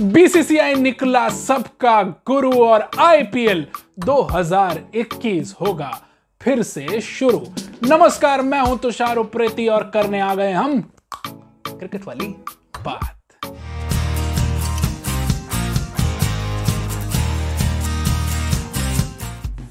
BCCI निकला सबका गुरु और आईपीएल 2021 होगा फिर से शुरू। नमस्कार, मैं हूँ तुषार उप्रेती और करने आ गए हम क्रिकेट वाली बात।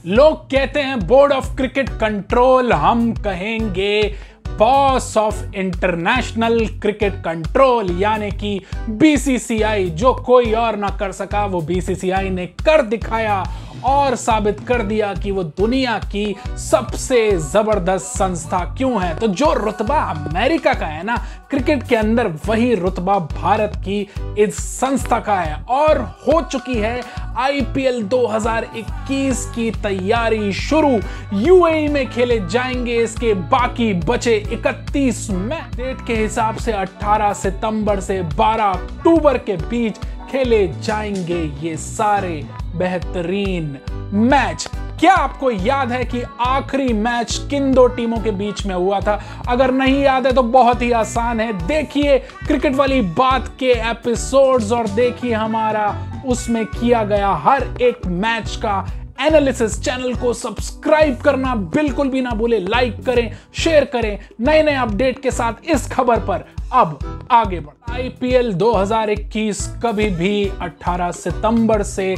लोग कहते हैं, बोर्ड ऑफ़ क्रिकेट कंट्रोल, हम कहेंगे boss of international cricket control यानी कि बीसीसीआई जो कोई और ना कर सका, वो बीसीसीआई ने कर दिखाया और साबित कर दिया कि वो दुनिया की सबसे ज़बरदस्त संस्था क्यों है। तो जो रुतबा अमेरिका का है ना, क्रिकेट के अंदर वही रुतबा भारत की इस संस्था का है और हो चुकी है आईपीएल 2021 की तैयारी शुरू। यूएई में खेले जाएँगे इसके बाकी बचे 31 मैच। डेट के हिसाब से 18 सितंबर से 12 अक्टूबर के बीच खेले जाएँगे ये सारे बेहतरीन मैच। क्या आपको याद है कि आखिरी मैच किन दो टीमों के बीच में हुआ था? अगर नहीं याद है तो बहुत ही आसान है। देखिए क्रिकेट वाली बात के एपिसोड्स और देखिए हमारा उसमें किया गया हर एक मैच का एनालिसिस चैनल को सब्सक्राइब करना बिल्कुल भी ना भूले लाइक करें शेयर करें नए नए अपडेट के साथ इस खबर पर। अब आगे बढ़ आईपीएल 2021 कभी भी 18 सितंबर से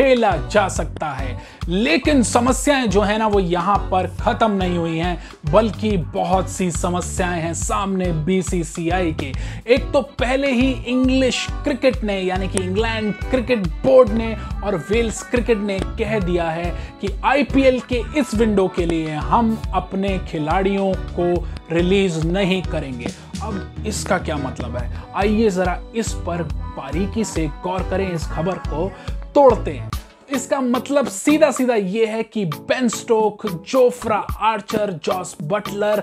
खेला जा सकता है। लेकिन समस्याएँ जो है ना, वो यहाँ पर खत्म नहीं हुई हैं, बल्कि बहुत सी समस्याएँ हैं सामने बीसीसीआई के। एक तो पहले ही इंग्लिश क्रिकेट ने, यानी कि इंग्लैंड क्रिकेट बोर्ड ने और वेल्स क्रिकेट ने कह दिया है कि आईपीएल के इस विंडो के लिए हम अपने खिलाड़ियों को रिलीज़ नहीं करेंगे। अब इसका क्या मतलब है? आइए जरा इस पर बारीकी से गौर करें इस खबर को। तोड़ते हैं। इसका मतलब सीधा सीधा यह है कि Ben Stoke Jofra Archer Jos Buttler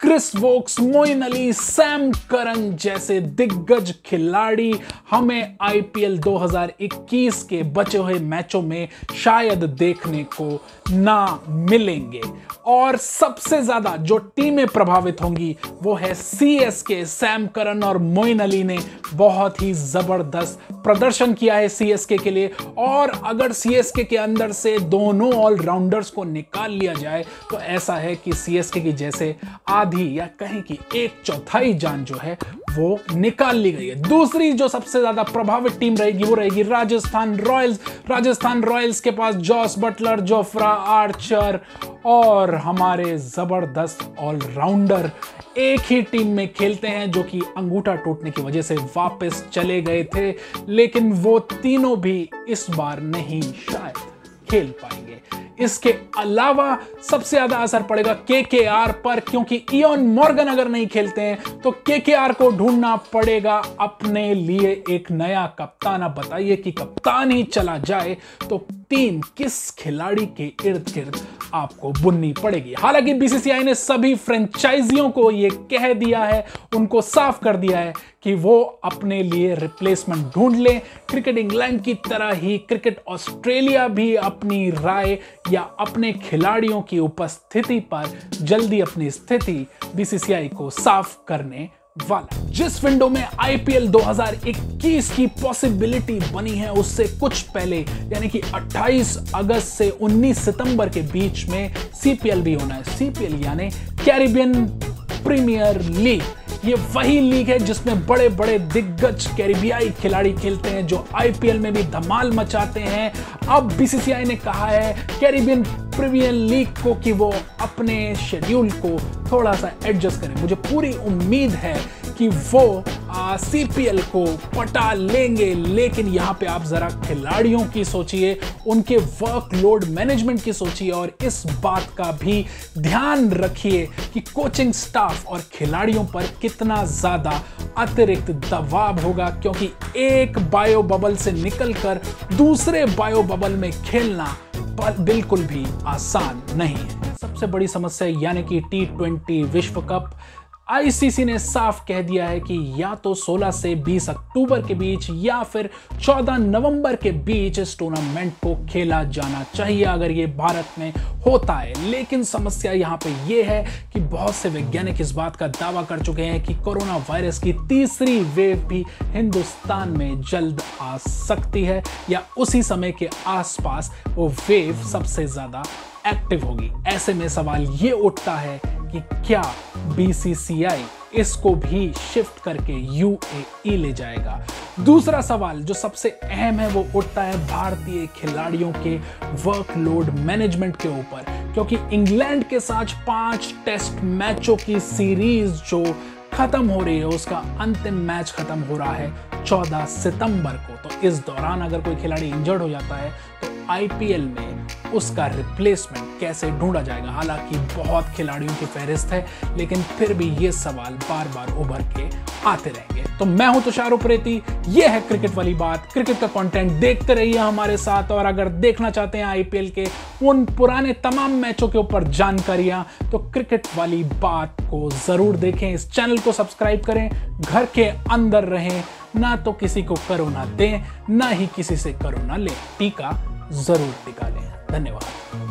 Chris Woakes Moeen Ali Sam Curran जैसे दिग्गज खिलाड़ी हमें आईपीएल 2021 के बचे हुए मैचों में शायद देखने को ना मिलेंगे। और सबसे ज़्यादा जो टीमें प्रभावित होंगी वो है सी सीएसके सैम करन और मोइन अली ने बहुत ही ज़बरदस्त प्रदर्शन किया है सीएसके के लिए। और अगर सीएसके के अंदर से दोनों ऑलराउंडर्स को निकाल लिया जाए तो ऐसा है कि सी सीएसके की जैसे आधी या कहें कि एक चौथाई जान जो है, वो निकाल ली गई है। दूसरी जो सबसे ज़्यादा प्रभावित टीम रहेगी, वो रहेगी राजस्थान रॉयल्स। राजस्थान रॉयल्स के पास जॉस बटलर, जोफ्रा आर्चर और हमारे ज़बरदस्त ऑलराउंडर एक ही टीम में खेलते हैं, जो कि अंगूठा टूटने की वजह से वापस चले गए थे, लेकिन वो तीनों भी इस बार नहीं शायद खेल पाएँगे। इसके अलावा सबसे ज़्यादा असर पड़ेगा के के आर पर, क्योंकि इयन मॉर्गन अगर नहीं खेलते हैं तो के के आर को ढूंढना पड़ेगा अपने लिए एक नया कप्तान। अब बताइए कि कप्तान ही चला जाए तो टीम किस खिलाड़ी के इर्द गिर्द आपको बुननी पड़ेगी? हालाँकि बीसीसीआई ने सभी फ्रेंचाइजियों को यह कह दिया है, उनको साफ़ कर दिया है कि वो अपने लिए रिप्लेसमेंट ढूंढ लें। क्रिकेट इंग्लैंड की तरह ही क्रिकेट ऑस्ट्रेलिया भी अपनी राय या अपने खिलाड़ियों की उपस्थिति पर जल्दी अपनी स्थिति बीसीसीआई को साफ़ करने वाला जिस विंडो में आईपीएल 2021 की पॉसिबिलिटी बनी है, उससे कुछ पहले, यानी कि 28 अगस्त से 19 सितंबर के बीच में सीपीएल भी होना है। सीपीएल यानी कैरिबियन प्रीमियर लीग ये वही लीग है जिसमें बड़े बड़े दिग्गज कैरिबियाई खिलाड़ी खेलते हैं, जो आईपीएल में भी धमाल मचाते हैं। अब बीसीसीआई ने कहा है, कैरिबियन प्रीमियर लीग को कि वो अपने शेड्यूल को थोड़ा सा एडजस्ट करें। मुझे पूरी उम्मीद है कि वो सीपीएल को पटा लेंगे, लेकिन यहाँ पे आप जरा खिलाड़ियों की सोचिए, उनके वर्कलोड मैनेजमेंट की सोचिए और इस बात का भी ध्यान रखिए कि कोचिंग स्टाफ और खिलाड़ियों पर कितना ज़्यादा अतिरिक्त दबाव होगा, क्योंकि एक बायो बबल से निकलकर दूसरे बायो बबल में खेलना बिल्कुल भी आसान नहीं है। सबसे बड़ी समस्या यानी कि टी ट्वेंटी विश्व कप आईसीसी ने साफ़ कह दिया है कि या तो 16 से 20 अक्टूबर के बीच या फिर 14 नवंबर के बीच इस टूर्नामेंट को खेला जाना चाहिए अगर ये भारत में होता है। लेकिन समस्या यहाँ पे ये है कि बहुत से वैज्ञानिक इस बात का दावा कर चुके हैं कि कोरोना वायरस की तीसरी वेव भी हिंदुस्तान में जल्द आ सकती है या उसी समय के आसपास वो वेव सबसे ज़्यादा एक्टिव होगी। ऐसे में सवाल ये उठता है कि क्या बीसीसीआई इसको भी शिफ्ट करके यूएई ले जाएगा? दूसरा सवाल जो सबसे अहम है, वो उठता है भारतीय खिलाड़ियों के वर्कलोड मैनेजमेंट के ऊपर, क्योंकि इंग्लैंड के साथ पाँच टेस्ट मैचों की सीरीज़ जो खत्म हो रही है, उसका अंतिम मैच खत्म हो रहा है 14 सितंबर को। तो इस दौरान अगर कोई खिलाड़ी इंजर्ड हो जाता है तो आईपीएल में उसका रिप्लेसमेंट कैसे ढूंढा जाएगा? हालाँकि बहुत खिलाड़ियों की फहरिस्त है, लेकिन फिर भी ये सवाल बार बार उभर के आते रहेंगे। तो मैं हूँ तुषार उप्रेती, ये है क्रिकेट वाली बात। क्रिकेट का कंटेंट देखते रहिए हमारे साथ, और अगर देखना चाहते हैं आईपीएल के उन पुराने तमाम मैचों के ऊपर जानकारियाँ तो क्रिकेट वाली बात को ज़रूर देखें। इस चैनल को सब्सक्राइब करें, घर के अंदर रहें, ना तो किसी को करोना दें, ना ही किसी से करोना लें। टीका ज़रूर टिका लें। धन्यवाद।